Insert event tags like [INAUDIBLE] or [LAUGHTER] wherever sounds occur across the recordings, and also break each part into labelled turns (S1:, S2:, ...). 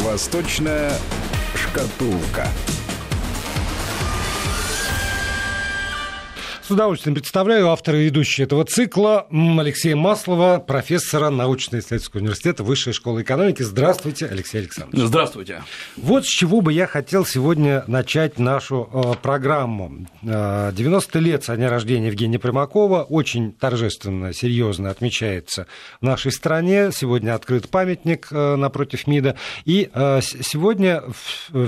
S1: Восточная шкатулка.
S2: С удовольствием представляю автора и ведущего этого цикла Алексея Маслова, профессора научно-исследовательского университета Высшей школы экономики. Здравствуйте, Алексей Александрович.
S3: Здравствуйте.
S2: Вот с чего бы я хотел сегодня начать нашу э, программу. Э, 90 лет со дня рождения Евгения Примакова очень торжественно, серьезно отмечается в нашей стране. Сегодня открыт памятник э, напротив МИДа. И э, сегодня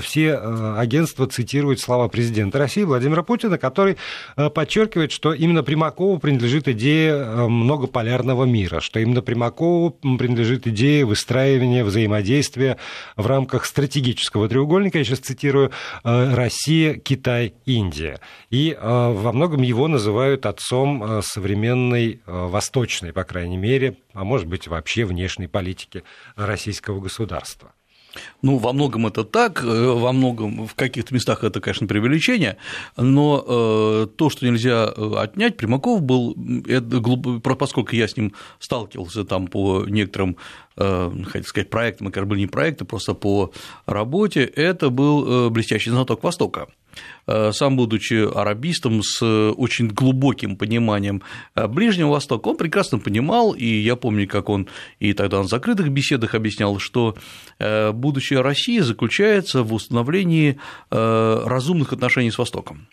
S2: все э, агентства цитируют слова президента России Владимира Путина, который э, подчеркивает, подчеркивает, что именно Примакову принадлежит идея э, многополярного мира, что именно Примакову принадлежит идея выстраивания взаимодействия в рамках стратегического треугольника, я сейчас цитирую, э, Россия, Китай, Индия. И э, во многом его называют отцом современной восточной, по крайней мере, а может быть вообще внешней политики российского государства.
S3: Ну, во многом это так, э, во многом в каких-то местах это, конечно, преувеличение, но э, то, что нельзя э, отнять, Примаков был, это, поскольку я с ним сталкивался там по некоторым хотел сказать, проектам, это были не проекты, просто по работе, это был блестящий знаток Востока. Э, сам будучи арабистом с очень глубоким пониманием э, Ближнего Востока, он прекрасно понимал, и я помню, как он и тогда на закрытых беседах объяснял, что э, будущее России заключается в установлении разумных отношений с Востоком.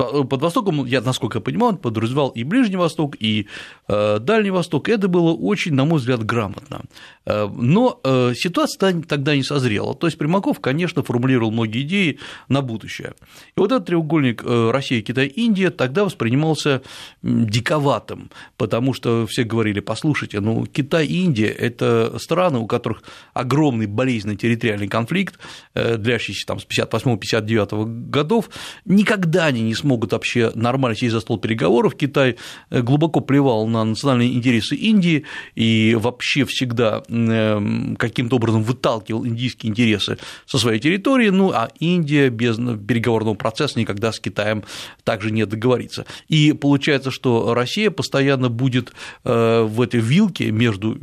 S3: Под Востоком, я, насколько я понимаю, он подразумевал и Ближний Восток, и э, Дальний Восток. Это было очень, на мой взгляд, грамотно. Э, но э, ситуация тогда не созрела. То есть Примаков, конечно, формулировал многие идеи на будущее. И вот этот треугольник Россия, Китай, Индия тогда воспринимался диковатым, потому что все говорили, послушайте, ну, Китай и Индия – это страны, у которых огромный болезненный территориальный конфликт, длящийся там с 58-59 годов, никогда они не смогут вообще нормально сесть за стол переговоров. Китай э, глубоко плевал на национальные интересы Индии и вообще всегда эм, каким-то образом выталкивал индийские интересы со своей территории, ну а Индия без переговорного процесса никогда с Китаем также не договорится. И получается, что Россия постоянно будет э, в этой вилке между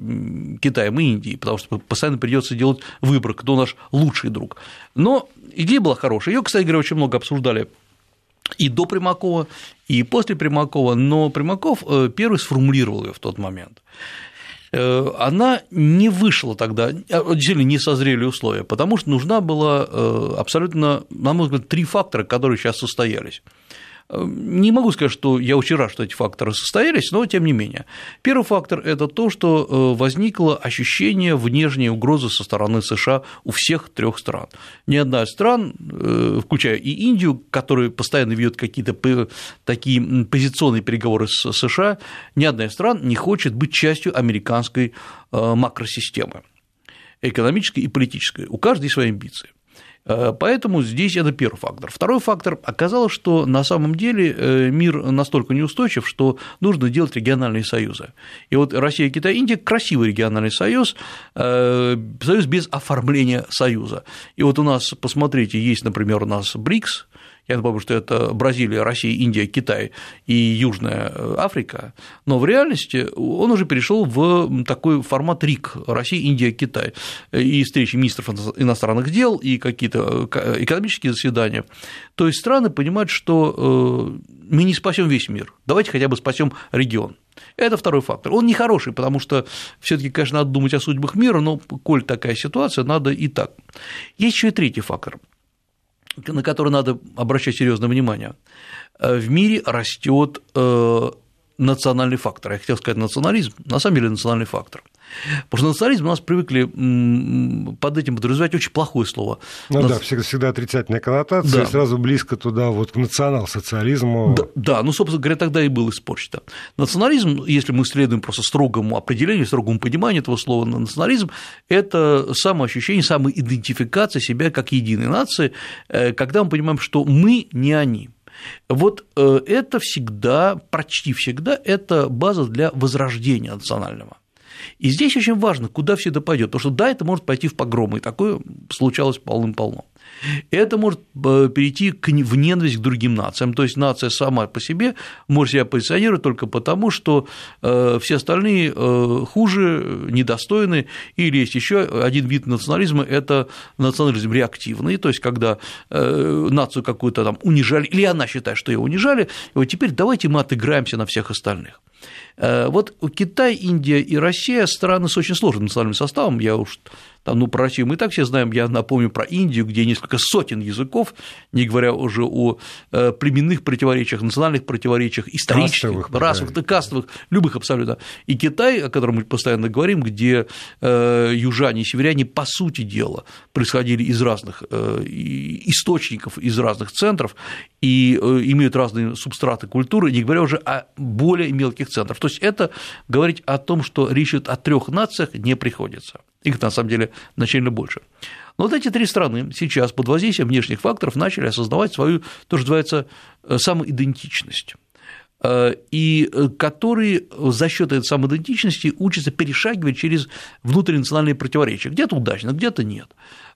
S3: Китаем и Индией, потому что постоянно придется делать выбор, кто наш лучший друг. Но идея была хорошая. Ее, кстати говоря, очень много обсуждали и до Примакова, и после Примакова, но Примаков э, первый сформулировал ее в тот момент э, она не вышла тогда, а, действительно не созрели условия, потому что нужна была э, абсолютно, на мой взгляд, три фактора, которые сейчас состоялись. Не могу сказать, что я очень рад, что эти факторы состоялись, но тем не менее. Первый фактор – это то, что э, возникло ощущение внешней угрозы со стороны США у всех трех стран. Ни одна из стран, э, включая и Индию, которая постоянно ведет какие-то такие позиционные переговоры с США, ни одна из стран не хочет быть частью американской э, макросистемы экономической и политической. У каждой свои амбиции. Э, поэтому здесь это первый фактор. Второй фактор оказалось, что на самом деле э, мир настолько неустойчив, что нужно делать региональные союзы. И вот Россия, Китай, Индия – красивый региональный союз, э, союз без оформления союза. И вот у нас, посмотрите, есть, например, у нас БРИКС, я напомню, что это Бразилия, Россия, Индия, Китай и Южная Африка, но в реальности он уже перешел в такой формат РИК – Россия, Индия, Китай, и встречи министров иностранных дел, и какие-то экономические заседания. То есть страны понимают, что э, мы не спасем весь мир, давайте хотя бы спасем регион. Это второй фактор. Он нехороший, потому что все-таки, конечно, надо думать о судьбах мира, но коль такая ситуация, надо и так. Есть еще и третий фактор на который надо обращать серьезное внимание. Э, в мире растет э, национальный фактор. Я хотел сказать национализм, на самом деле национальный фактор. Потому что национализм у нас привыкли под этим подразумевать очень плохое слово.
S2: Ну нас... да, всегда, всегда отрицательная коннотация, да. сразу близко туда, вот к национал-социализму.
S3: Да, да, ну, собственно говоря, тогда и был испорчен. Национализм, если мы следуем просто строгому определению, строгому пониманию этого слова, национализм – это самоощущение, самоидентификация себя как единой нации, э, когда мы понимаем, что мы не они. Вот э, это всегда, почти всегда, это база для возрождения национального. И здесь очень важно, куда все это пойдет, потому что да, это может пойти в погромы, и такое случалось полным-полно. Это может э, перейти в ненависть к другим нациям. То есть нация сама по себе может себя позиционировать только потому, что э, все остальные э, хуже, недостойны. Или есть еще один вид национализма – это национализм реактивный, то есть когда нацию какую-то там унижали, или она считает, что ее унижали, вот теперь давайте мы отыграемся на всех остальных. Вот Китай, Индия и Россия – страны с очень сложным национальным составом, я уж там, ну, про Россию мы и так все знаем, я напомню про Индию, где несколько сотен языков, не говоря уже о э, племенных противоречиях, национальных противоречиях, исторических, кастовых, расовых, да. кастовых, любых абсолютно. И Китай, о котором мы постоянно говорим, где э, южане и северяне, по сути дела, происходили из разных э, источников, из разных центров, и имеют разные субстраты культуры, не говоря уже о более мелких центрах. То есть это говорить о том, что речь идет о трех нациях, не приходится. Их на самом деле значительно больше. Но вот эти три страны сейчас под воздействием внешних факторов начали осознавать свою, то, что называется, э, самоидентичность э, и э, которые за счет этой самоидентичности учатся перешагивать через внутринациональные противоречия. Где-то удачно, где-то нет.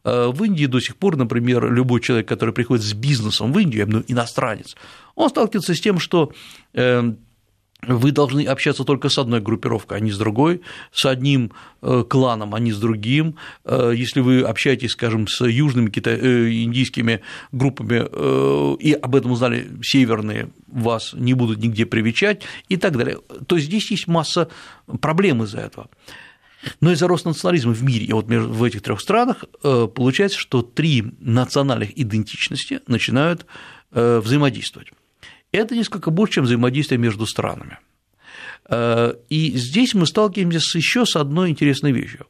S3: В Индии до сих пор, например, любой человек, который приходит с бизнесом в Индию, я имею иностранец, он сталкивается с тем, что вы должны общаться только с одной группировкой, а не с другой, с одним э, кланом, а не с другим. Э, если вы общаетесь, скажем, с южными китай... Э, индийскими группами и об этом узнали северные, вас не будут нигде привечать и так далее. То есть здесь есть масса проблем из-за этого. Но из-за роста национализма в мире, и вот в этих трех странах получается, что три национальных идентичности начинают взаимодействовать это несколько больше, чем взаимодействие между странами. Э, и здесь мы сталкиваемся еще с одной интересной вещью.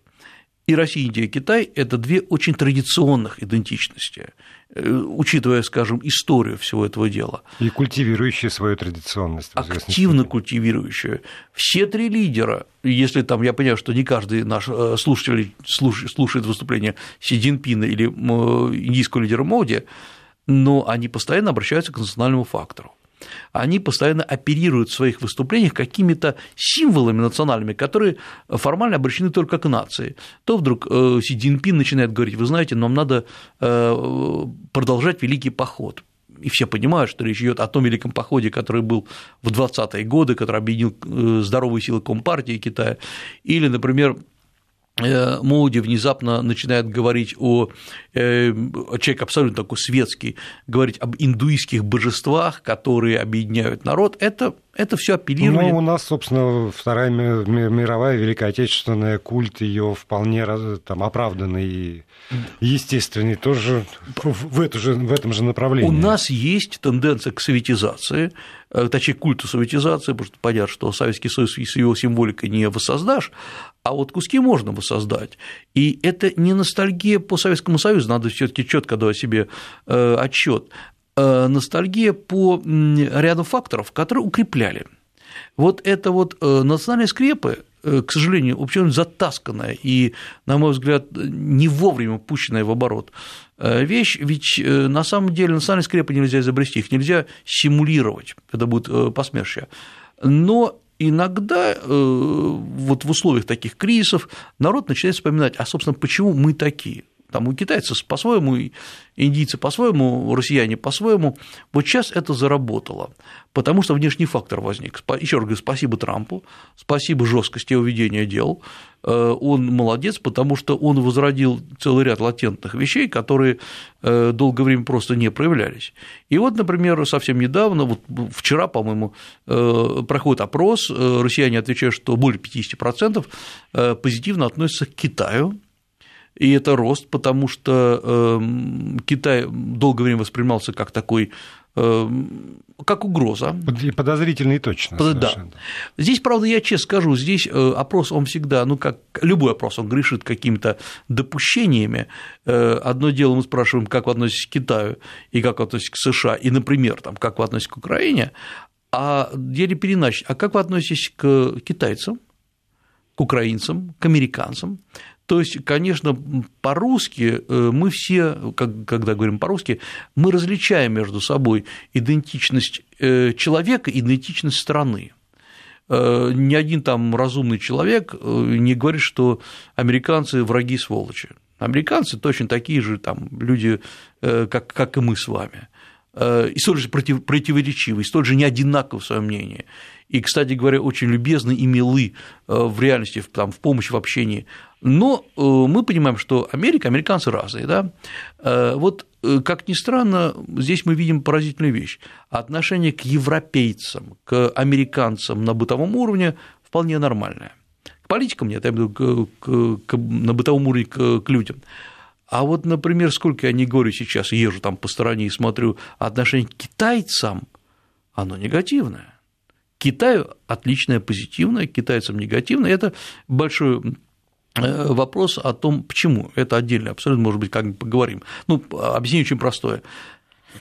S3: И Россия, Индия и Китай – это две очень традиционных идентичности, э, учитывая, скажем, историю всего этого дела.
S2: И культивирующие свою традиционность.
S3: Активно культивирующие. Все три лидера, если там, я понимаю, что не каждый наш э, слушатель слушает выступление Си Цзиньпина или индийского лидера Моди, но они постоянно обращаются к национальному фактору они постоянно оперируют в своих выступлениях какими-то символами национальными, которые формально обращены только к нации. То вдруг э, Си Цзиньпин начинает говорить, вы знаете, нам надо э, продолжать великий поход, и все понимают, что речь идет о том великом походе, который был в 20-е годы, который объединил э, здоровые силы Компартии Китая, или, например, Моуди внезапно начинает говорить о, человек абсолютно такой светский, говорить об индуистских божествах, которые объединяют народ, это, это все апеллирование.
S2: Ну, у нас, собственно, Вторая мировая Великая Отечественная культ ее вполне там, оправданный и естественный, тоже в, эту же, в этом же направлении.
S3: У нас есть тенденция к советизации, э, точнее, к культу советизации, потому что понятно, что Советский Союз с его символикой не воссоздашь, а вот куски можно воссоздать. И это не ностальгия по Советскому Союзу, надо все таки четко давать себе э, отчет. Э, ностальгия по ряду факторов, которые укрепляли. Вот это вот э, национальные скрепы, к сожалению, почему затасканная и, на мой взгляд, не вовремя пущенная в оборот вещь, ведь на самом деле национальные скрепы нельзя изобрести, их нельзя симулировать, это будет посмешие. Но иногда вот в условиях таких кризисов народ начинает вспоминать, а, собственно, почему мы такие? Там у китайцев по-своему, индийцы по-своему, россияне по-своему. Вот сейчас это заработало, потому что внешний фактор возник. Еще раз говорю, спасибо Трампу, спасибо жесткости его ведения дел. Э, он молодец, потому что он возродил целый ряд латентных вещей, которые э, долгое время просто не проявлялись. И вот, например, совсем недавно, вот вчера, по-моему, э, проходит опрос, россияне отвечают, что более 50% позитивно относятся к Китаю, и это рост, потому что эм, Китай долгое время воспринимался как такой эм, как угроза.
S2: И точно.
S3: Да. Здесь, правда, я честно скажу, здесь э, опрос, он всегда, ну, как любой опрос, он грешит какими-то допущениями. Э, одно дело мы спрашиваем, как вы относитесь к Китаю и как вы относитесь к США, и, например, там, как вы относитесь к Украине, а деле переначить, а как вы относитесь к китайцам, к украинцам, к американцам, то есть, конечно, по-русски э, мы все, когда говорим по-русски, мы различаем между собой идентичность э, человека идентичность страны. Э, ни один там разумный человек не говорит, что американцы враги сволочи. Американцы точно такие же там люди, как, как и мы с вами, и столь же против, противоречивы, и столь же неодинаковы в своем мнении. И, кстати говоря, очень любезны и милы в реальности, там, в помощи в общении. Но мы понимаем, что Америка, американцы разные. Да? Вот, как ни странно, здесь мы видим поразительную вещь. Отношение к европейцам, к американцам на бытовом уровне вполне нормальное политикам нет, я имею в виду к, к, на бытовом уровне к, к людям. А вот, например, сколько я не говорю сейчас, езжу там по стороне и смотрю, отношение к китайцам, оно негативное. Китаю отличное, позитивное, к китайцам негативное. Это большой э, вопрос о том, почему. Это отдельно, абсолютно, может быть, как-нибудь поговорим. Ну, объяснение очень простое.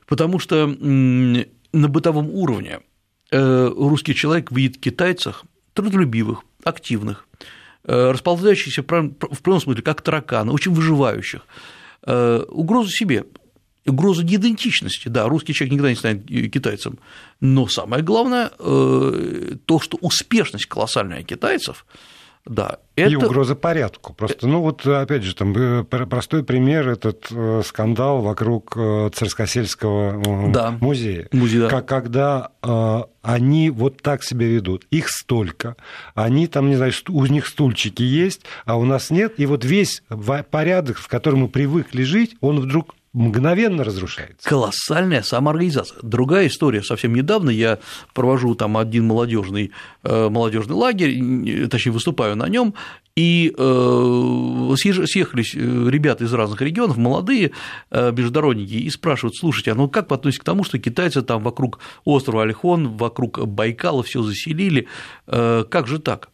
S3: Потому что на бытовом уровне э, русский человек видит китайцах трудолюбивых, активных, э, расползающихся в прямом смысле, как тараканы, очень выживающих, э, угрозу себе, угрозу идентичности. Да, русский человек никогда не станет китайцем, но самое главное, э, то, что успешность колоссальная китайцев – да,
S2: это... И угроза порядку. Просто, ну вот, опять же, там э, простой пример, этот э, скандал вокруг э, Царскосельского да. музея. Музей, да. как, когда они вот так себя ведут. Их столько. Они там, не знаю, у них стульчики есть, а у нас нет. И вот весь порядок, в котором мы привыкли жить, он вдруг мгновенно разрушается.
S3: Колоссальная самоорганизация. Другая история. Совсем недавно я провожу там один молодежный, э, молодежный лагерь, точнее, выступаю на нем, и э, съехались э, ребята из разных регионов, молодые международники, и спрашивают, слушайте, а ну как вы относитесь к тому, что китайцы там вокруг острова Альхон, вокруг Байкала все заселили, как же так?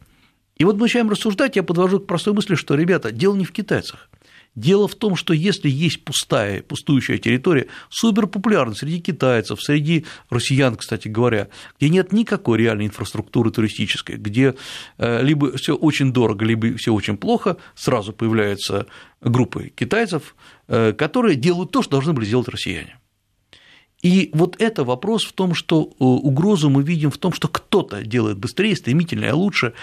S3: И вот мы начинаем рассуждать, я подвожу к простой мысли, что, ребята, дело не в китайцах. Дело в том, что если есть пустая, пустующая территория, суперпопулярна среди китайцев, среди россиян, кстати говоря, где нет никакой реальной инфраструктуры туристической, где э, либо все очень дорого, либо все очень плохо, сразу появляются группы китайцев, э, которые делают то, что должны были сделать россияне. И вот это вопрос в том, что э, угрозу мы видим в том, что кто-то делает быстрее, стремительнее, лучше,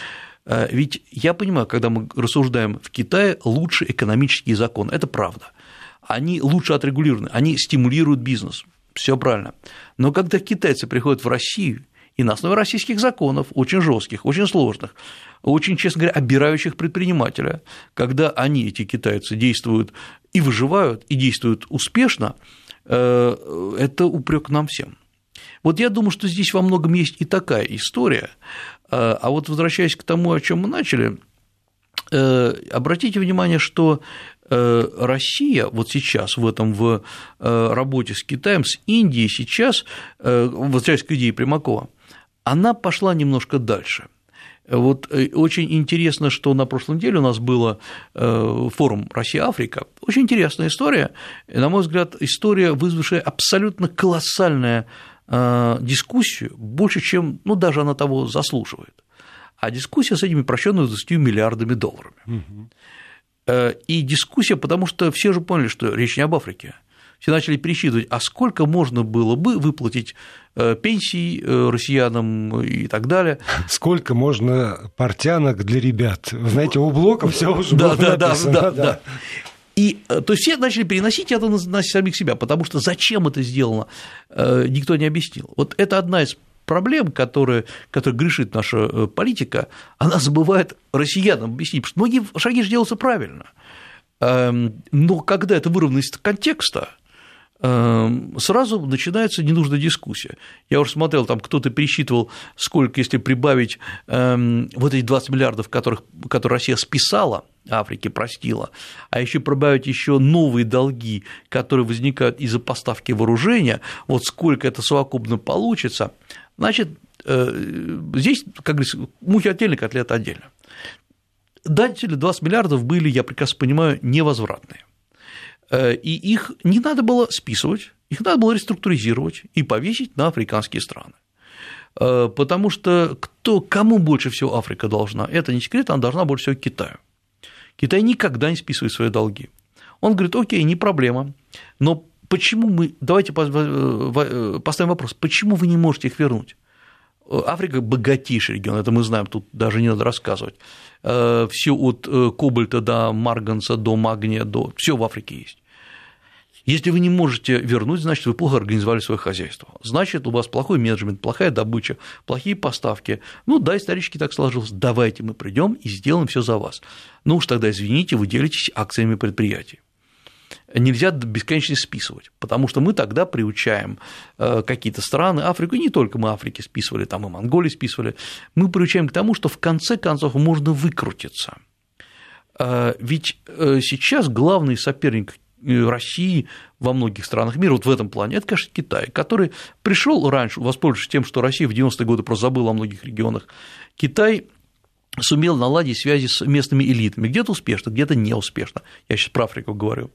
S3: ведь я понимаю, когда мы рассуждаем в Китае, лучше экономический закон, это правда. Они лучше отрегулированы, они стимулируют бизнес, все правильно. Но когда китайцы приходят в Россию, и на основе российских законов, очень жестких, очень сложных, очень, честно говоря, обирающих предпринимателя, когда они, эти китайцы, действуют и выживают, и действуют успешно, э, это упрек нам всем. Вот я думаю, что здесь во многом есть и такая история, а, а вот возвращаясь к тому, о чем мы начали, э, обратите внимание, что э, Россия вот сейчас в этом в э, работе с Китаем, с Индией сейчас, возвращаясь к идее Примакова, она пошла немножко дальше. Вот очень интересно, что на прошлой неделе у нас был форум Россия-Африка. Очень интересная история, на мой взгляд, история, вызвавшая абсолютно колоссальное дискуссию больше, чем, ну, даже она того заслуживает. А дискуссия с этими прощенными 20 миллиардами долларов. Угу. И дискуссия, потому что все же поняли, что речь не об Африке. Все начали пересчитывать, а сколько можно было бы выплатить э, пенсий россиянам и так далее. [LAUGHS]
S2: Сколько можно портянок для ребят? Вы знаете, у Блока все уже да, было да, написано. Да, да, да.
S3: И э, то есть все начали переносить это на самих себя, потому что зачем это сделано, э, никто не объяснил. Вот это одна из проблем, которая, которая грешит наша э, политика, она забывает россиянам объяснить, потому что многие шаги же делаются правильно. Эм, но когда это выровнено из контекста, сразу начинается ненужная дискуссия. Я уже смотрел, там кто-то пересчитывал, сколько, если прибавить эм, вот эти 20 миллиардов, которых, которые Россия списала, Африке простила, а еще прибавить еще новые долги, которые возникают из-за поставки вооружения, вот сколько это совокупно получится, значит, э, здесь, как говорится, мухи отдельно, котлеты отдельно. Датели 20 миллиардов были, я прекрасно понимаю, невозвратные. Э, и их не надо было списывать, их надо было реструктуризировать и повесить на африканские страны. Э, потому что кто, кому больше всего Африка должна? Это не секрет, она должна больше всего Китаю. Китай никогда не списывает свои долги. Он говорит, окей, не проблема, но почему мы, давайте э, поставим вопрос, почему вы не можете их вернуть? Африка богатейший регион, это мы знаем, тут даже не надо рассказывать. Все от кобальта до марганца, до магния, до... все в Африке есть. Если вы не можете вернуть, значит, вы плохо организовали свое хозяйство. Значит, у вас плохой менеджмент, плохая добыча, плохие поставки. Ну да, исторически так сложилось. Давайте мы придем и сделаем все за вас. Ну уж тогда, извините, вы делитесь акциями предприятий нельзя бесконечно списывать, потому что мы тогда приучаем э, какие-то страны, Африку, и не только мы Африки списывали, там и Монголии списывали, мы приучаем к тому, что в конце концов можно выкрутиться. Э, ведь э, сейчас главный соперник России во многих странах мира, вот в этом плане, это, конечно, Китай, который пришел раньше, воспользовавшись тем, что Россия в 90-е годы просто забыла о многих регионах, Китай сумел наладить связи с местными элитами, где-то успешно, где-то неуспешно, я сейчас про Африку говорю.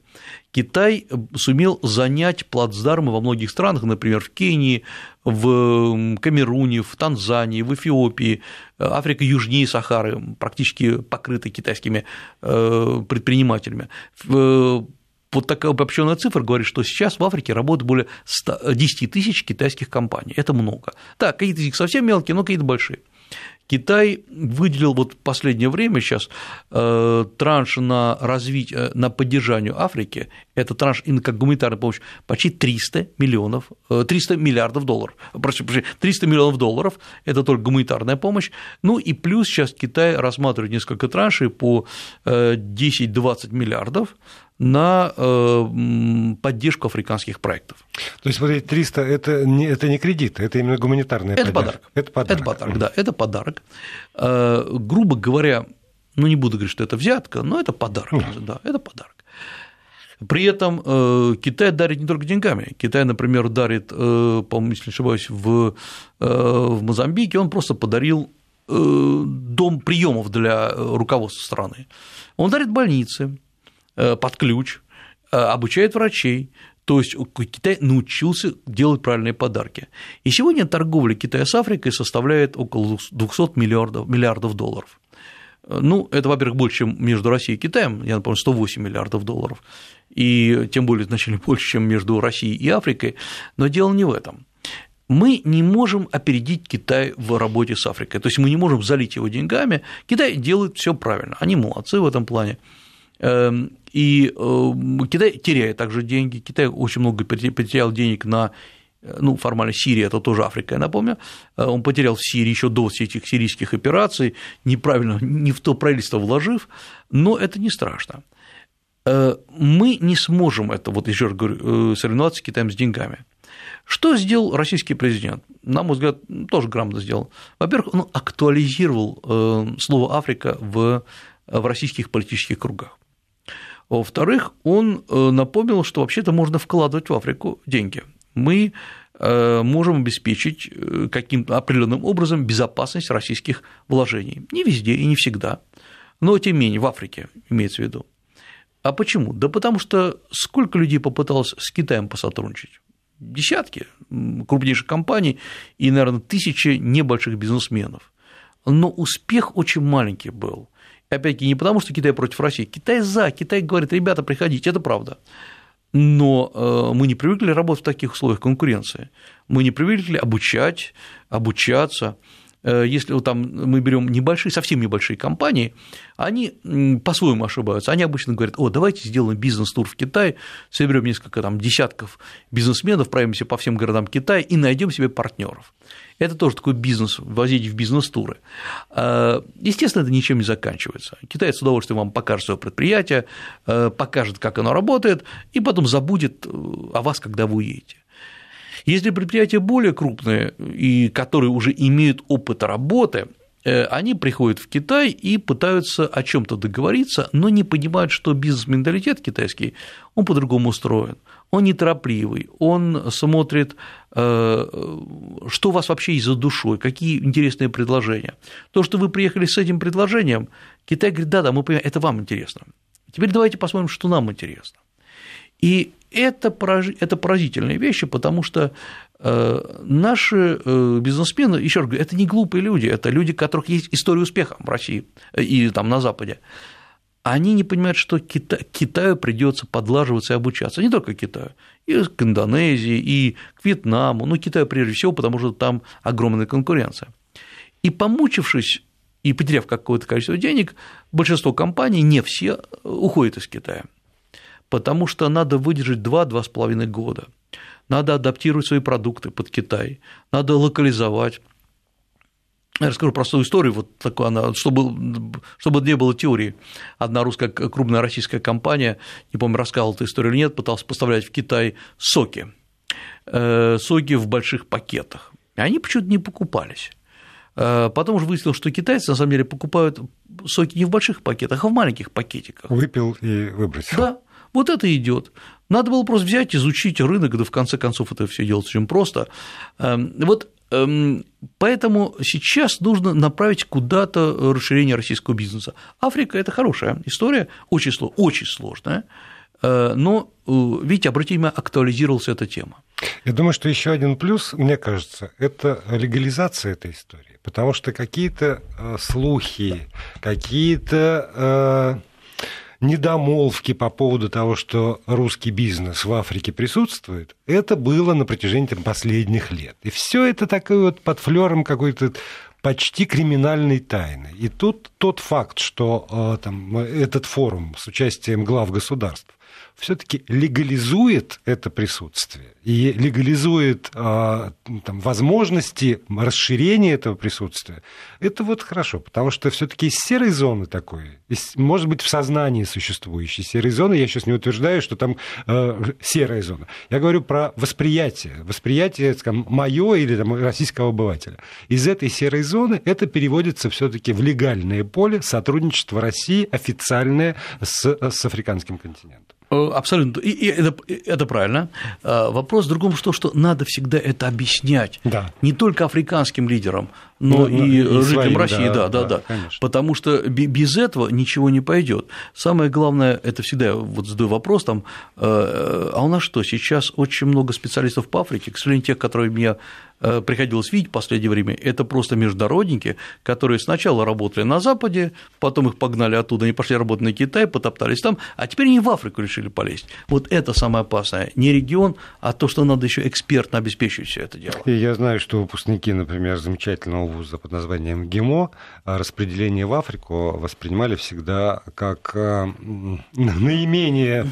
S3: Китай сумел занять плацдармы во многих странах, например, в Кении, в Камеруне, в Танзании, в Эфиопии, Африка южнее Сахары, практически покрыта китайскими э, предпринимателями вот такая обобщенная цифра говорит, что сейчас в Африке работает более 100, 10 тысяч китайских компаний. Это много. Да, какие-то из них совсем мелкие, но какие-то большие. Китай выделил вот в последнее время сейчас э, транш на развитие, на поддержание Африки, это транш именно как гуманитарная помощь, почти 300 миллионов, 300 э, миллиардов долларов, прошу, 300 миллионов долларов, это только гуманитарная помощь, ну и плюс сейчас Китай рассматривает несколько траншей по 10-20 э, миллиардов, на э, поддержку африканских проектов.
S2: То есть, смотрите, 300 это не, это не кредит, это именно гуманитарный
S3: это подарок. Это подарок. Это подарок, да, это подарок. Э, грубо говоря, ну не буду говорить, что это взятка, но это подарок, mm. да, это подарок. При этом э, Китай дарит не только деньгами. Китай, например, дарит, по-моему, если не ошибаюсь, в, в Мозамбике он просто подарил дом приемов для руководства страны. Он дарит больницы, под ключ, э, обучает врачей, то есть Китай научился делать правильные подарки. И сегодня торговля Китая с Африкой составляет около 200 миллиардов, миллиардов долларов. Э, ну, это, во-первых, больше, чем между Россией и Китаем, я напомню, 108 миллиардов долларов, и тем более значительно [LAUGHS] больше, чем между Россией и Африкой, но дело не в этом. Мы не можем опередить Китай в работе с Африкой, то есть мы не можем залить его деньгами, Китай делает все правильно, они молодцы в этом плане, эм, и э, Китай теряет также деньги, Китай очень много потерял денег на э, ну, формально Сирия, это тоже Африка, я напомню, э, он потерял в Сирии еще до всех этих сирийских операций, неправильно, не в то правительство вложив, но это не страшно. Мы не сможем это, вот еще раз говорю, соревноваться с Китаем с деньгами. Что сделал российский президент? На мой взгляд, тоже грамотно сделал. Во-первых, он актуализировал слово «Африка» в, в российских политических кругах. Во-вторых, он э, напомнил, что вообще-то можно вкладывать в Африку деньги. Мы э, можем обеспечить э, каким-то определенным образом безопасность российских вложений. Не везде и не всегда, но тем не менее в Африке имеется в виду. А почему? Да потому что сколько людей попыталось с Китаем посотрудничать? Десятки крупнейших компаний и, наверное, тысячи небольших бизнесменов. Но успех очень маленький был опять-таки, не потому, что Китай против России, Китай за, Китай говорит, ребята, приходите, это правда. Но э, мы не привыкли работать в таких условиях конкуренции. Мы не привыкли обучать, обучаться. Э, если вот там мы берем небольшие, совсем небольшие компании, они по-своему ошибаются. Они обычно говорят, о, давайте сделаем бизнес-тур в Китай, соберем несколько там, десятков бизнесменов, проявимся по всем городам Китая и найдем себе партнеров. Это тоже такой бизнес, возить в бизнес-туры. А, естественно, это ничем не заканчивается. Китай с удовольствием вам покажет свое предприятие, а, покажет, как оно работает, и потом забудет э, о вас, когда вы уедете. Если предприятия более крупные и которые уже имеют опыт работы, э, они приходят в Китай и пытаются о чем то договориться, но не понимают, что бизнес-менталитет китайский, он по-другому устроен он неторопливый, он смотрит, э, что у вас вообще есть за душой, какие интересные предложения. То, что вы приехали с этим предложением, Китай говорит, да, да, мы понимаем, это вам интересно. Теперь давайте посмотрим, что нам интересно. И это, это поразительные вещи, потому что э, наши э, бизнесмены, еще раз говорю, это не глупые люди, это люди, у которых есть история успеха в России и там на Западе. они не понимают, что Кита- Китаю придется подлаживаться и обучаться, не только Китаю, и к Индонезии, и к Вьетнаму, ну, Китаю прежде всего, потому что там огромная конкуренция. И помучившись и потеряв какое-то количество денег, большинство компаний, не все, уходят из Китая, потому что надо выдержать 2-2,5 года, надо адаптировать свои продукты под Китай, надо локализовать, я расскажу простую историю, вот такую она, чтобы, чтобы не было теории. Одна русская крупная российская компания, не помню, рассказывал эту историю или нет, пыталась поставлять в Китай соки, э, соки в больших пакетах. И они почему-то не покупались. Э, потом уже выяснилось, что китайцы на самом деле покупают соки не в больших пакетах, а в маленьких пакетиках.
S2: Выпил и выбросил.
S3: Да, вот это идет. Надо было просто взять, изучить рынок, да в конце концов это все делать очень просто. Эм, вот Эм, поэтому сейчас нужно направить куда-то расширение российского бизнеса. Африка – это хорошая история, очень, очень сложная, э, но, э, видите, внимание, актуализировалась эта тема.
S2: Я думаю, что еще один плюс, мне кажется, это легализация этой истории, потому что какие-то э, слухи, какие-то недомолвки по поводу того, что русский бизнес в Африке присутствует, это было на протяжении там, последних лет. И все это такое вот под флером какой-то почти криминальной тайны. И тут тот факт, что э, там, этот форум с участием глав государств все-таки легализует это присутствие и легализует а, там, возможности расширения этого присутствия, это вот хорошо, потому что все-таки из серой зоны такой, из, может быть, в сознании существующей серой зоны, я сейчас не утверждаю, что там э, серая зона. Я говорю про восприятие, восприятие, скажем, мое или там, российского обывателя. Из этой серой зоны это переводится все-таки в легальное поле сотрудничества России официальное с, с африканским континентом.
S3: Э, абсолютно. И, и это, это правильно. Э, вопрос в другом, что, что надо всегда это объяснять. Да. Не только африканским лидерам, но ну, и, и жителям своим, России, да, да, да. да. Потому что без этого ничего не пойдет. Самое главное, это всегда вот задаю вопрос там, э, а у нас что, сейчас очень много специалистов по Африке, к сожалению, тех, которые меня приходилось видеть в последнее время, это просто международники, которые сначала работали на Западе, потом их погнали оттуда, они пошли работать на Китай, потоптались там, а теперь они в Африку решили полезть. Вот это самое опасное. Не регион, а то, что надо еще экспертно обеспечивать все это дело.
S2: И я знаю, что выпускники, например, замечательного вуза под названием ГИМО распределение в Африку воспринимали всегда как э, [LAUGHS] наименее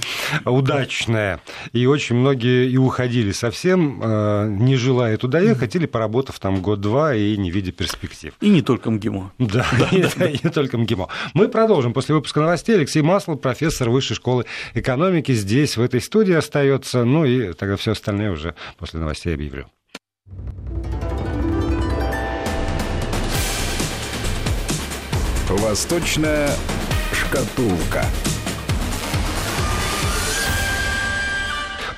S2: удачное. И очень многие и уходили совсем, э, не желая туда ехать, хотели, поработав там год-два и не видя перспектив.
S3: И не только МГИМО.
S2: Да, да, [LAUGHS] и, да. и не только МГИМО. Мы продолжим после выпуска новостей. Алексей Маслов, профессор Высшей школы экономики, здесь, в этой студии остается. Ну и тогда все остальное уже после новостей объявлю.
S1: Восточная шкатулка.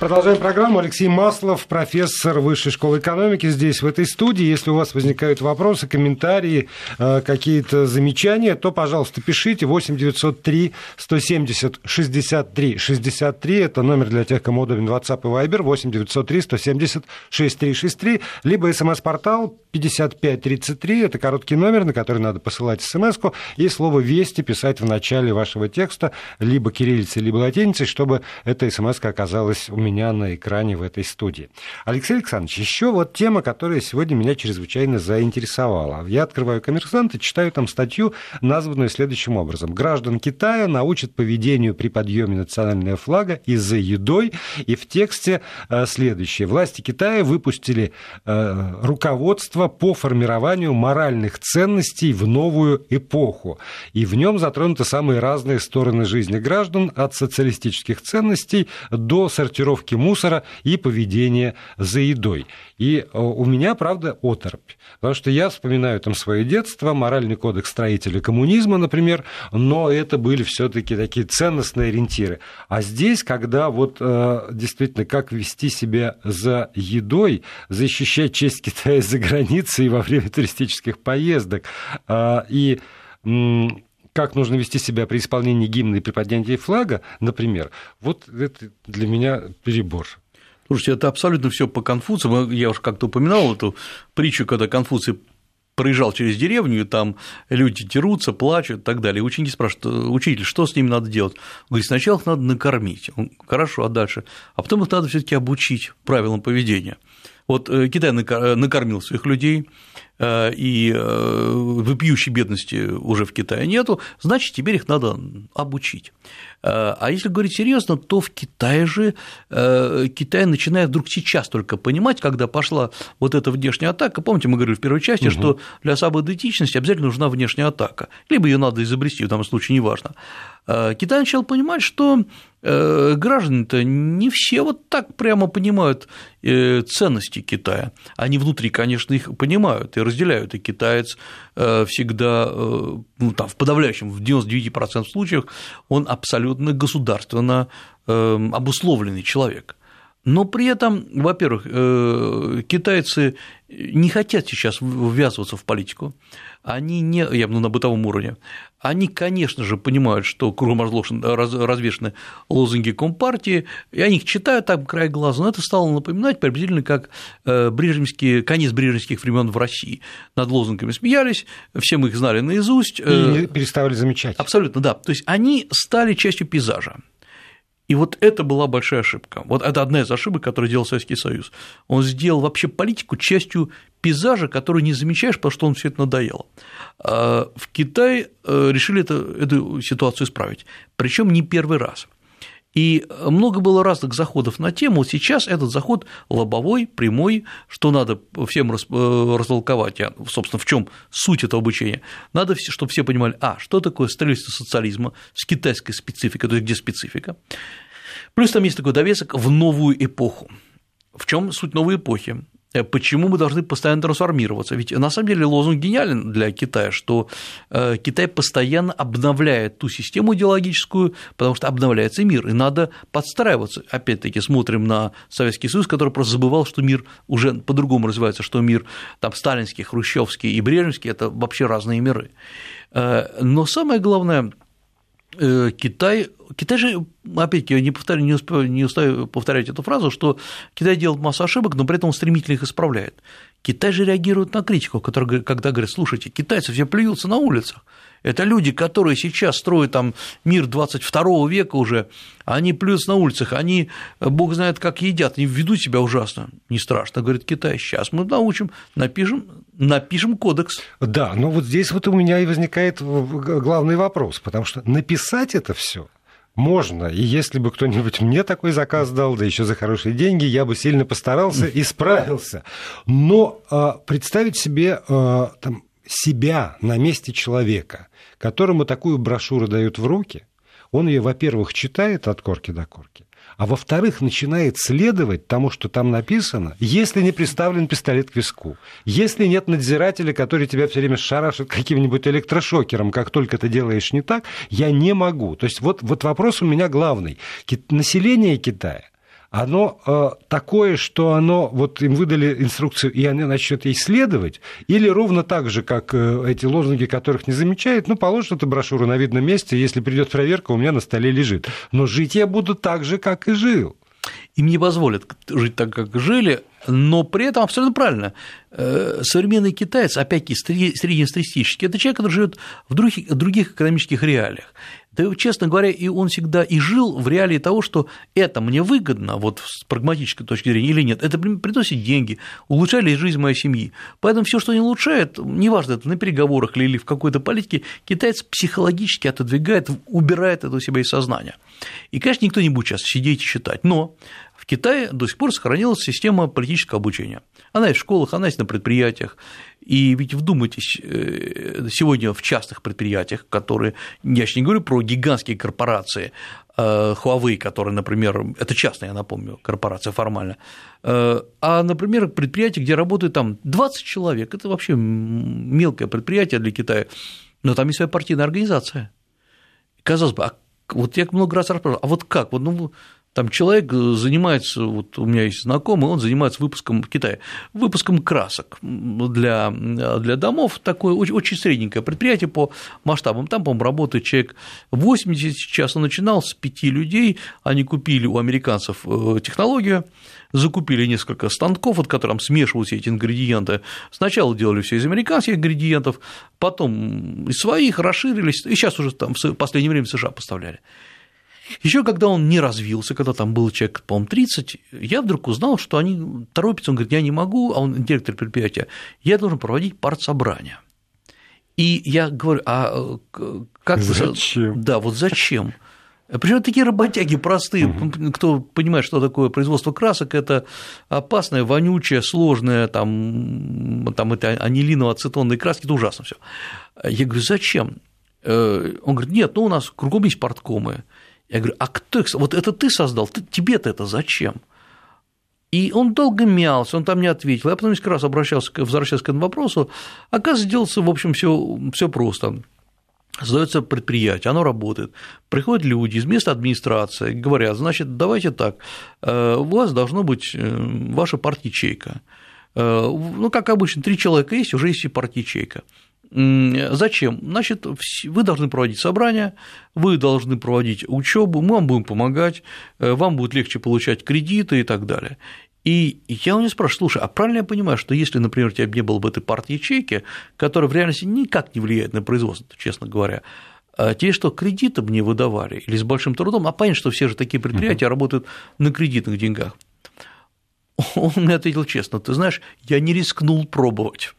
S2: Продолжаем программу. Алексей Маслов, профессор Высшей школы экономики здесь, в этой студии. Если у вас возникают вопросы, комментарии, э, какие-то замечания, то, пожалуйста, пишите 8 903 170 63 63. Это номер для тех, кому удобен WhatsApp и Viber. 8 903 170 6363. Либо смс-портал 5533. Это короткий номер, на который надо посылать смс-ку. И слово «Вести» писать в начале вашего текста, либо кириллицей, либо латиницей, чтобы эта смс оказалась у меня меня на экране в этой студии. Алексей Александрович, еще вот тема, которая сегодня меня чрезвычайно заинтересовала. Я открываю «Коммерсант» и читаю там статью, названную следующим образом. «Граждан Китая научат поведению при подъеме национального флага и за едой». И в тексте э, следующее. Власти Китая выпустили э, руководство по формированию моральных ценностей в новую эпоху. И в нем затронуты самые разные стороны жизни граждан, от социалистических ценностей до сортировки сортировки мусора и поведения за едой. И э, у меня, правда, оторопь. Потому что я вспоминаю там свое детство, моральный кодекс строителя коммунизма, например, но это были все-таки такие ценностные ориентиры. А здесь, когда вот э, действительно, как вести себя за едой, защищать честь Китая за границей во время туристических поездок, э, и как нужно вести себя при исполнении гимна и при поднятии флага, например, вот это для меня перебор.
S3: Слушайте, это абсолютно все по Конфуцию. Я уже как-то упоминал эту притчу, когда Конфуций проезжал через деревню, и там люди дерутся, плачут и так далее. Ученики спрашивают, учитель, что с ними надо делать? Он говорит, сначала их надо накормить. Он, Хорошо, а дальше? А потом их надо все таки обучить правилам поведения. Вот э, Китай накормил своих людей, э, и э, вопиющей бедности уже в Китае нету, значит, теперь их надо обучить. А если говорить серьезно, то в Китае же Китай начинает вдруг сейчас только понимать, когда пошла вот эта внешняя атака. Помните, мы говорили в первой части, угу. что для самоидентичности обязательно нужна внешняя атака, либо ее надо изобрести, в данном случае неважно. Китай начал понимать, что Э, граждане-то не все вот так прямо понимают э, ценности Китая. Они внутри, конечно, их понимают и разделяют, и китаец э, всегда, ну, там, в подавляющем, в 99% случаев, он абсолютно государственно обусловленный человек. Но при этом, во-первых, китайцы не хотят сейчас ввязываться в политику, они не, я ну, на бытовом уровне, они, конечно же, понимают, что кругом развешены лозунги Компартии, и они их читают там край глаза, но это стало напоминать приблизительно как э, брежневские, конец брежневских времен в России. Над лозунгами смеялись, все мы их знали наизусть.
S2: И переставали замечать.
S3: Абсолютно, да. То есть они стали частью пейзажа. И вот это была большая ошибка. Вот это одна из ошибок, которую делал Советский Союз. Он сделал вообще политику частью пейзажа, который не замечаешь, потому что он все это надоело. А в Китае э, решили это, эту ситуацию исправить, причем не первый раз. И много было разных заходов на тему. Сейчас этот заход лобовой, прямой, что надо всем э, растолковать, а, собственно, в чем суть этого обучения. Надо, чтобы все понимали, а, что такое строительство социализма с китайской спецификой, то есть где специфика. Плюс там есть такой довесок в новую эпоху. В чем суть новой эпохи? Э, почему мы должны постоянно трансформироваться? Ведь на самом деле лозунг гениален для Китая, что э, Китай постоянно обновляет ту систему идеологическую, потому что обновляется мир, и надо подстраиваться. Опять-таки смотрим на Советский Союз, который просто забывал, что мир уже по-другому развивается, что мир там сталинский, хрущевский и брежневский – это вообще разные миры. Э, но самое главное, Китай Китай же, опять-таки, я не, повторяю, не, успею, не устаю повторять эту фразу, что Китай делает массу ошибок, но при этом стремительно их исправляет. Китай же реагирует на критику, которая, когда говорят, слушайте, китайцы все плюются на улицах, это люди, которые сейчас строят там мир 22 века уже, они плюются на улицах, они, бог знает, как едят, они ведут себя ужасно. Не страшно, говорит Китай, сейчас мы научим, напишем, напишем кодекс.
S2: Да, но вот здесь вот у меня и возникает главный вопрос, потому что написать это все можно. И если бы кто-нибудь мне такой заказ дал, да еще за хорошие деньги, я бы сильно постарался и справился. Но э, представить себе э, там, себя на месте человека, которому такую брошюру дают в руки, он ее, во-первых, читает от корки до корки, а во-вторых, начинает следовать тому, что там написано, если не приставлен пистолет к виску, если нет надзирателя, который тебя все время шарашит каким-нибудь электрошокером, как только ты делаешь не так, я не могу. То есть вот, вот вопрос у меня главный. Население Китая оно э, такое, что оно, вот им выдали инструкцию, и они начнут исследовать, или ровно так же, как э, эти лозунги, которых не замечают, ну, положат эту брошюру на видном месте, если придет проверка, у меня на столе лежит. Но жить я буду так же, как и жил.
S3: Им не позволят жить так, как жили, но при этом абсолютно правильно. Э, современный китаец, опять-таки, среднестатистический, это человек, который живет в других, других экономических реалиях. Да, честно говоря, и он всегда и жил в реалии того, что это мне выгодно, вот с прагматической точки зрения или нет, это приносит деньги, улучшает жизнь моей семьи. Поэтому все, что не улучшает, неважно, это на переговорах или в какой-то политике, китаец психологически отодвигает, убирает это у себя из сознания. И, конечно, никто не будет сейчас сидеть и считать, но Китае до сих пор сохранилась система политического обучения. Она есть в школах, она есть на предприятиях. И ведь вдумайтесь, э, сегодня в частных предприятиях, которые, я же не говорю про гигантские корпорации, э, Huawei, которые, например, это частная, я напомню, корпорация формально, э, а, например, предприятие, где работает там 20 человек, это вообще мелкое предприятие для Китая, но там есть своя партийная организация. Казалось бы, а вот я много раз рассказывал, а вот как? Вот, ну, Там человек занимается, вот у меня есть знакомый, он занимается выпуском в Китае, выпуском красок для, для домов, такое очень, очень средненькое предприятие по масштабам. Там, по-моему, работает человек 80 сейчас, он начинал с пяти людей, они купили у американцев э, технологию, закупили несколько станков, от которых смешивают все эти ингредиенты. Сначала делали все из американских ингредиентов, потом из своих расширились, и сейчас уже там в последнее время в США поставляли. Еще когда он не развился, когда там был человек, по-моему, 30, я вдруг узнал, что они торопятся, он говорит, я не могу, а он директор предприятия, я должен проводить партсобрание. И я говорю, а э, как
S2: Зачем?
S3: Да, вот зачем? Причем такие работяги простые, угу. кто понимает, что такое производство красок, это опасное, вонючее, сложное, там, там это анилиново-ацетонные краски, это ужасно все. Я говорю, зачем? Э, он говорит, нет, ну у нас кругом есть порткомы. Я говорю, а кто их, вот это ты создал, тебе-то это зачем? И он долго мялся, он там не ответил. Я потом несколько раз обращался, возвращался к этому вопросу. Оказывается, делается, в общем, все просто. Создается предприятие, оно работает. Приходят люди из места администрации, говорят, значит, давайте так, э, у вас должно быть э, ваша партячейка. Э, ну, как обычно, три человека есть, уже есть и партячейка. Зачем? Значит, вы должны проводить собрания, вы должны проводить учебу, мы вам будем помогать, э, вам будет легче получать кредиты и так далее. И я у него спрашиваю, слушай, а правильно я понимаю, что если, например, у тебя не было бы этой партии ячейки, которая в реальности никак не влияет на производство, честно говоря, а те, что кредиты мне выдавали или с большим трудом, а понятно, что все же такие предприятия uh-huh. работают на кредитных деньгах. [LAUGHS] Он мне ответил честно, ты знаешь, я не рискнул пробовать.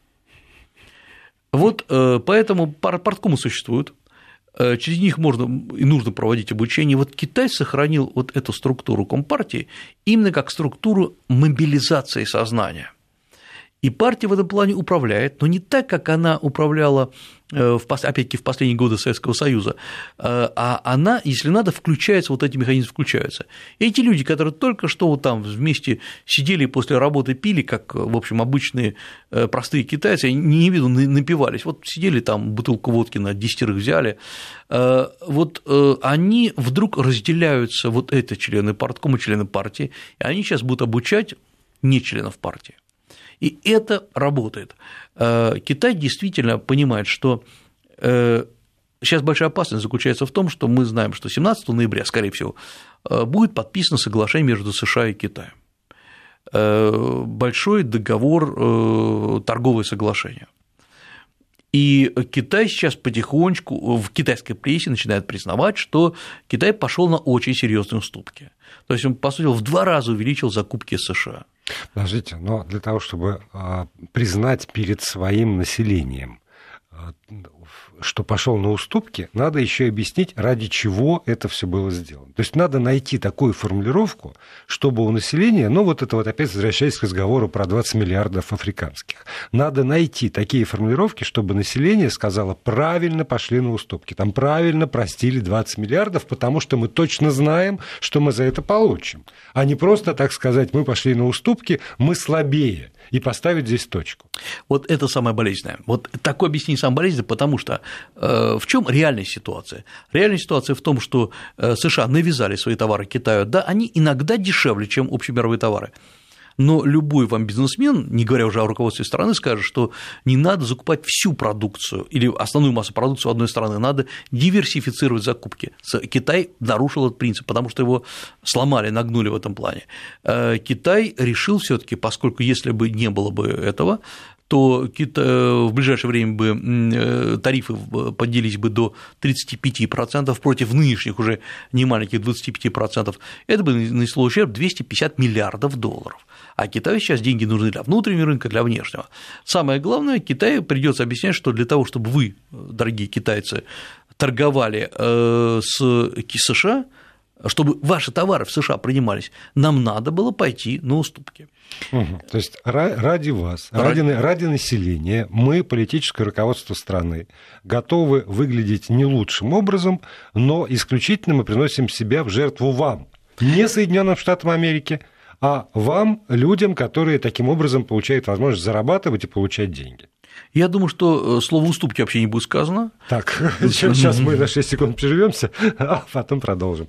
S3: Вот э, поэтому парткомы существуют, э, через них можно и нужно проводить обучение. Вот Китай сохранил вот эту структуру Компартии именно как структуру мобилизации сознания – и партия в этом плане управляет, но не так, как она управляла, э, опять-таки, в последние годы Советского Союза, э, а она, если надо, включается, вот эти механизмы включаются. И эти люди, которые только что вот там вместе сидели после работы пили, как, в общем, обычные э, простые китайцы, не виду напивались, вот сидели там, бутылку водки на десятерых взяли, вот они вдруг разделяются, вот это члены парткома, члены партии, и они сейчас будут обучать не членов партии. И это работает. Э, Китай действительно понимает, что сейчас э, большая опасность заключается в том, что мы знаем, что 17 ноября, скорее всего, э, будет подписано соглашение между США и Китаем. Большой договор, торговое соглашение. И Китай сейчас потихонечку в китайской прессе начинает признавать, что Китай пошел на очень серьезные уступки. То есть он, по сути, в два раза увеличил закупки США.
S2: Подождите, но для того, чтобы а, признать перед своим населением а, что пошел на уступки, надо еще объяснить, ради чего это все было сделано. То есть надо найти такую формулировку, чтобы у населения, ну вот это вот опять возвращаясь к разговору про 20 миллиардов африканских, надо найти такие формулировки, чтобы население сказало, правильно пошли на уступки, там правильно простили 20 миллиардов, потому что мы точно знаем, что мы за это получим, а не просто так сказать, мы пошли на уступки, мы слабее и поставить здесь точку.
S3: Вот это самое болезненное. Вот такое объяснение самое болезненное, потому что э, в чем реальная ситуация? Реальная ситуация в том, что э, США навязали свои товары Китаю, да, они иногда дешевле, чем общемировые товары но любой вам бизнесмен, не говоря уже о руководстве страны, скажет, что не надо закупать всю продукцию или основную массу продукции одной страны, надо диверсифицировать закупки. Китай нарушил этот принцип, потому что его сломали, нагнули в этом плане. Э, Китай решил все таки поскольку если бы не было бы этого, то в ближайшее время бы э, тарифы поднялись бы до 35% против нынешних уже немаленьких 25%, это бы нанесло ущерб 250 миллиардов долларов. А Китаю сейчас деньги нужны для внутреннего рынка, для внешнего. Самое главное, Китаю придется объяснять, что для того, чтобы вы, дорогие китайцы, торговали э, с США, чтобы ваши товары в США принимались, нам надо было пойти на уступки.
S2: Угу. То есть ради вас, ради... Ради, ради населения, мы, политическое руководство страны, готовы выглядеть не лучшим образом, но исключительно мы приносим себя в жертву вам, не Соединенным Штатам Америки, а вам, людям, которые таким образом получают возможность зарабатывать и получать деньги.
S3: Я думаю, что э, слово уступки вообще не будет сказано.
S2: Так, [LAUGHS] [LAUGHS] сейчас мы на 6 секунд прервемся, [LAUGHS] а потом продолжим.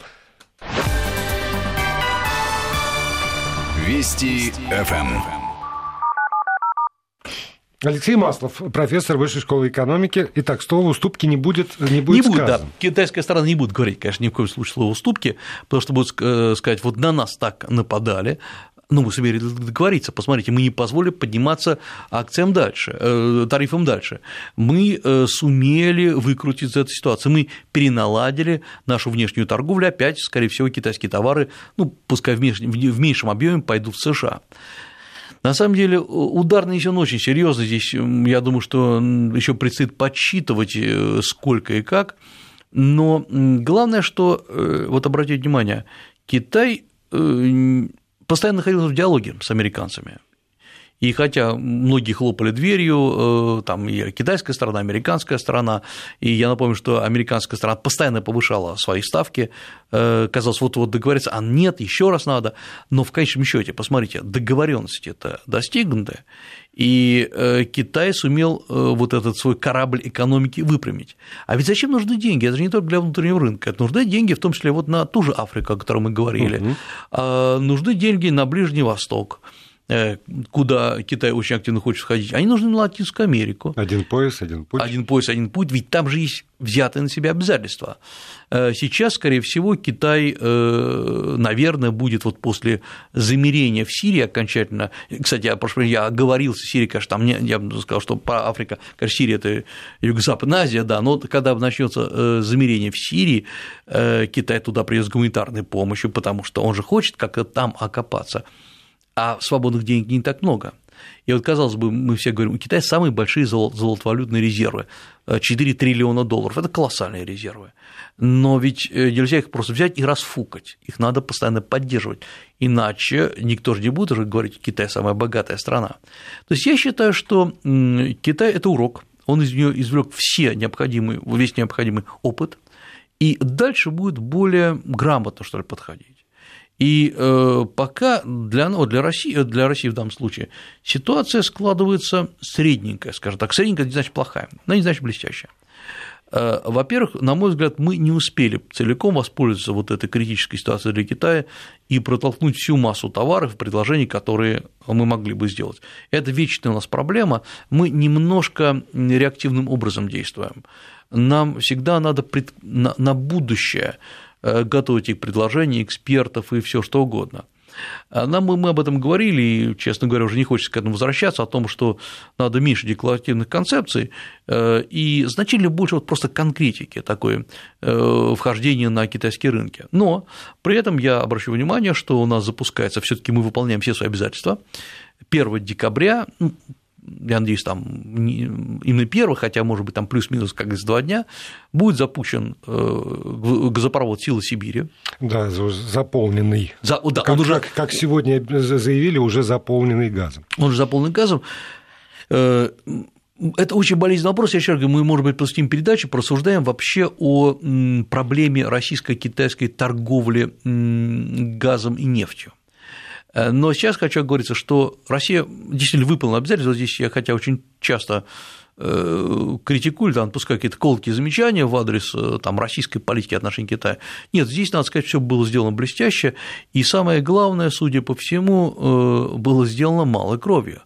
S1: Вести ФМ.
S2: Алексей Маслов, профессор Высшей школы экономики. Итак, слово уступки не будет, не будет
S3: не будет, да. Китайская сторона не будет говорить, конечно, ни в коем случае слово уступки, потому что будут э, сказать, вот на нас так нападали, ну, мы сумели договориться, посмотрите, мы не позволили подниматься акциям дальше, э, тарифам дальше. Мы э, сумели выкрутить из этой ситуации, мы переналадили нашу внешнюю торговлю, опять, скорее всего, китайские товары, ну, пускай в меньшем объеме пойдут в США. На самом деле удар нанесен очень серьезно. Здесь, я думаю, что еще предстоит подсчитывать, э, сколько и как. Но главное, что, вот обратите внимание, Китай постоянно находился в диалоге с американцами. И хотя многие хлопали дверью, э, там и китайская сторона, американская сторона, и я напомню, что американская сторона постоянно повышала свои ставки, э, казалось, вот-вот договориться, а нет, еще раз надо, но в конечном счете, посмотрите, договоренности это достигнуты, и э, Китай сумел вот этот свой корабль экономики выпрямить. А ведь зачем нужны деньги? Это же не только для внутреннего рынка, это нужны деньги, в том числе вот на ту же Африку, о которой мы говорили, угу. нужны деньги на Ближний Восток, Э, куда Китай очень активно хочет ходить, они нужны на Латинскую Америку.
S2: Один пояс, один путь.
S3: Один пояс, один путь, ведь там же есть взятые на себя обязательства. Э, сейчас, скорее всего, Китай, э, наверное, будет вот после замерения в Сирии окончательно, кстати, я, прошу я оговорился, Сирия, конечно, там, я бы сказал, что Африка, конечно, Сирия – это Юго-Западная Азия, да, но когда начнется замерение в Сирии, Китай туда придет с гуманитарной помощью, потому что он же хочет как-то там окопаться а свободных денег не так много. И вот, казалось бы, мы все говорим, у Китая самые большие золотовалютные резервы 4 э, триллиона долларов. Это колоссальные резервы. Но ведь э, нельзя их просто взять и расфукать. Их надо постоянно поддерживать. Иначе никто же не будет уже говорить, Китай самая богатая страна. То есть я считаю, что Китай – это урок. Он из нее извлек все необходимые, весь необходимый опыт, и дальше будет более грамотно, что ли, подходить. И э, пока для, ну, для, России, для России в данном случае ситуация складывается средненькая, скажем так. Средненькая не значит плохая, но не значит блестящая. Э, во-первых, на мой взгляд, мы не успели целиком воспользоваться вот этой критической ситуацией для Китая и протолкнуть всю массу товаров и предложений, которые мы могли бы сделать. Это вечная у нас проблема. Мы немножко реактивным образом действуем. Нам всегда надо на будущее Э, готовить их предложения, экспертов и все что угодно. А нам мы об этом говорили, и, честно говоря, уже не хочется к этому возвращаться, о том, что надо меньше декларативных концепций э, и значительно больше вот просто конкретики такой э, вхождения на китайские рынки. Но при этом я обращу внимание, что у нас запускается, все таки мы выполняем все свои обязательства. 1 декабря, ну, я надеюсь, там именно первый, хотя, может быть, там плюс-минус как из два дня, будет запущен э, газопровод «Силы Сибири».
S2: Да, заполненный.
S3: За, да,
S2: как, он уже... как, как сегодня заявили, уже заполненный газом.
S3: Он уже заполнен газом. Э, это очень болезненный вопрос. Я еще раз говорю, мы, может быть, посвятим передачу, порассуждаем вообще о проблеме российско-китайской торговли газом и нефтью. Э, но сейчас хочу оговориться, что Россия действительно выполнила обязательства. Здесь я, хотя очень часто э, критикую, там, пускай какие-то колкие замечания в адрес э, там, российской политики отношений Китая. Нет, здесь, надо сказать, все было сделано блестяще, и самое главное, судя по всему, было сделано малой кровью.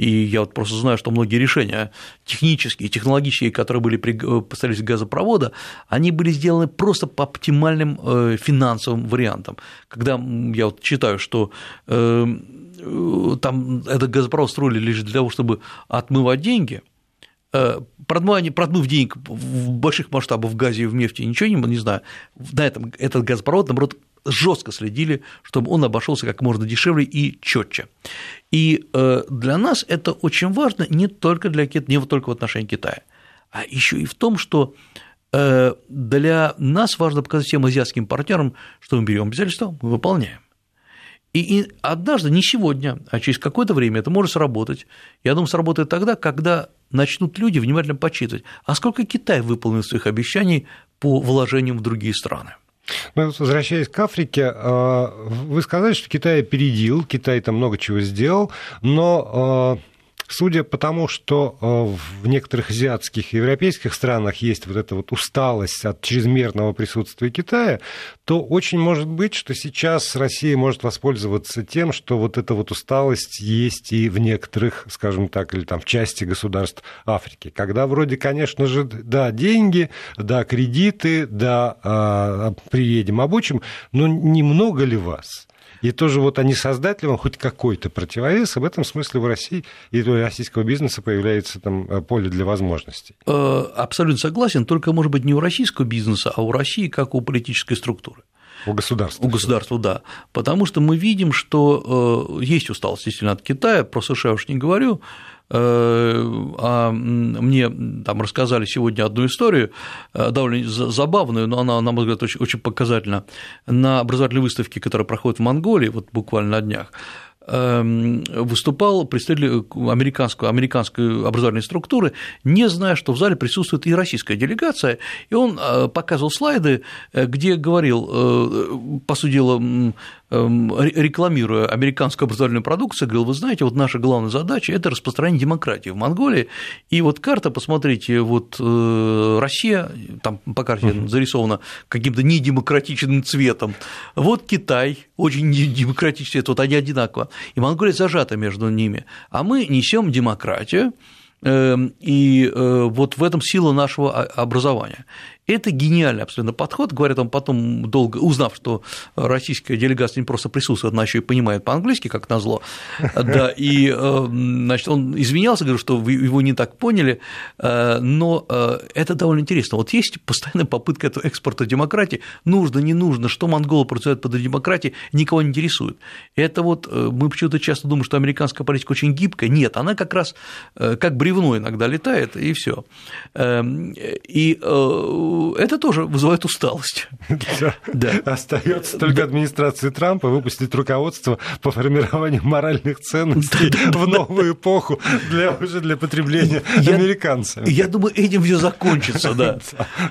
S3: И я вот просто знаю, что многие решения технические, технологические, которые были при строительстве газопровода, они были сделаны просто по оптимальным э, финансовым вариантам. Когда я вот читаю, что э, там этот газопровод строили лишь для того, чтобы отмывать деньги, э, продмывание, продмыв денег в больших масштабах в газе и в нефти, ничего не, не знаю, на этом этот газопровод, наоборот, жестко следили, чтобы он обошелся как можно дешевле и четче. И э, для нас это очень важно не только для не только в отношении Китая, а еще и в том, что э, для нас важно показать всем азиатским партнерам, что мы берем обязательства, мы выполняем. И однажды, не сегодня, а через какое-то время это может сработать. Я думаю, сработает тогда, когда начнут люди внимательно подсчитывать, а сколько Китай выполнил своих обещаний по вложениям в другие страны.
S2: Ну, возвращаясь к Африке, э, вы сказали, что Китай опередил, Китай там много чего сделал, но э, Судя по тому, что в некоторых азиатских и европейских странах есть вот эта вот усталость от чрезмерного присутствия Китая, то очень может быть, что сейчас Россия может воспользоваться тем, что вот эта вот усталость есть и в некоторых, скажем так, или там в части государств Африки, когда вроде, конечно же, да, деньги, да, кредиты, да, а, приедем, обучим, но немного ли вас? И тоже вот они создать ли вам хоть какой-то противовес, в этом смысле в России и у российского бизнеса появляется там э, поле для возможностей.
S3: Э, абсолютно согласен, только, может быть, не у российского бизнеса, а у России как у политической структуры.
S2: У государства.
S3: У государства, да. Потому что мы видим, что э, есть усталость действительно от Китая, про США уж не говорю, а мне там рассказали сегодня одну историю, э, довольно забавную, но она, на мой взгляд, очень, очень показательна. На образовательной выставке, которая проходит в Монголии, вот буквально на днях, эм, выступал представитель американской, американской образовательной структуры, не зная, что в зале присутствует и российская делегация, и он э, показывал слайды, где говорил, по сути дела, рекламируя американскую образовательную продукцию, говорил, вы знаете, вот наша главная задача – это распространение демократии в Монголии, и вот карта, посмотрите, вот э, Россия, там по карте зарисована каким-то недемократичным цветом, вот Китай, очень демократичный цвет, вот они одинаково, и Монголия зажата между ними, а мы несем демократию, эм, и э, вот в этом сила нашего образования. Это гениальный абсолютно подход. Говорят, он потом долго, узнав, что российская делегация не просто присутствует, она еще и понимает по-английски, как назло. Да, и э, значит, он извинялся, говорил, что вы его не так поняли, э, но э, это довольно интересно. Вот есть постоянная попытка этого экспорта демократии, нужно, не нужно, что монголы процветают под демократией, никого не интересует. Это вот мы почему-то часто думаем, что американская политика очень гибкая. Нет, она как раз как бревно иногда летает, и все. Эм, и это тоже вызывает усталость.
S2: Да. Остается только администрации Трампа выпустить руководство по формированию моральных ценностей в новую эпоху для уже для потребления американцами.
S3: Я думаю, этим все закончится, [LAUGHS] да.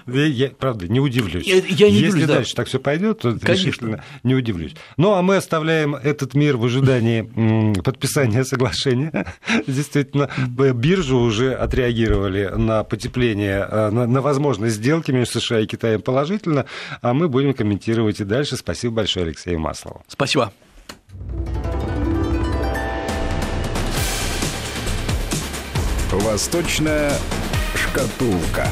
S2: Я, правда, не удивлюсь. Я, не Если дальше так все пойдет, то решительно не удивлюсь. Ну, а мы оставляем этот мир в ожидании подписания соглашения. [LAUGHS] Действительно, биржи уже отреагировали на потепление, э, на, возможность сделки между США и Китаем положительно, а мы будем комментировать и дальше. Спасибо большое, Алексею Маслову.
S3: Спасибо.
S1: Восточная шкатулка.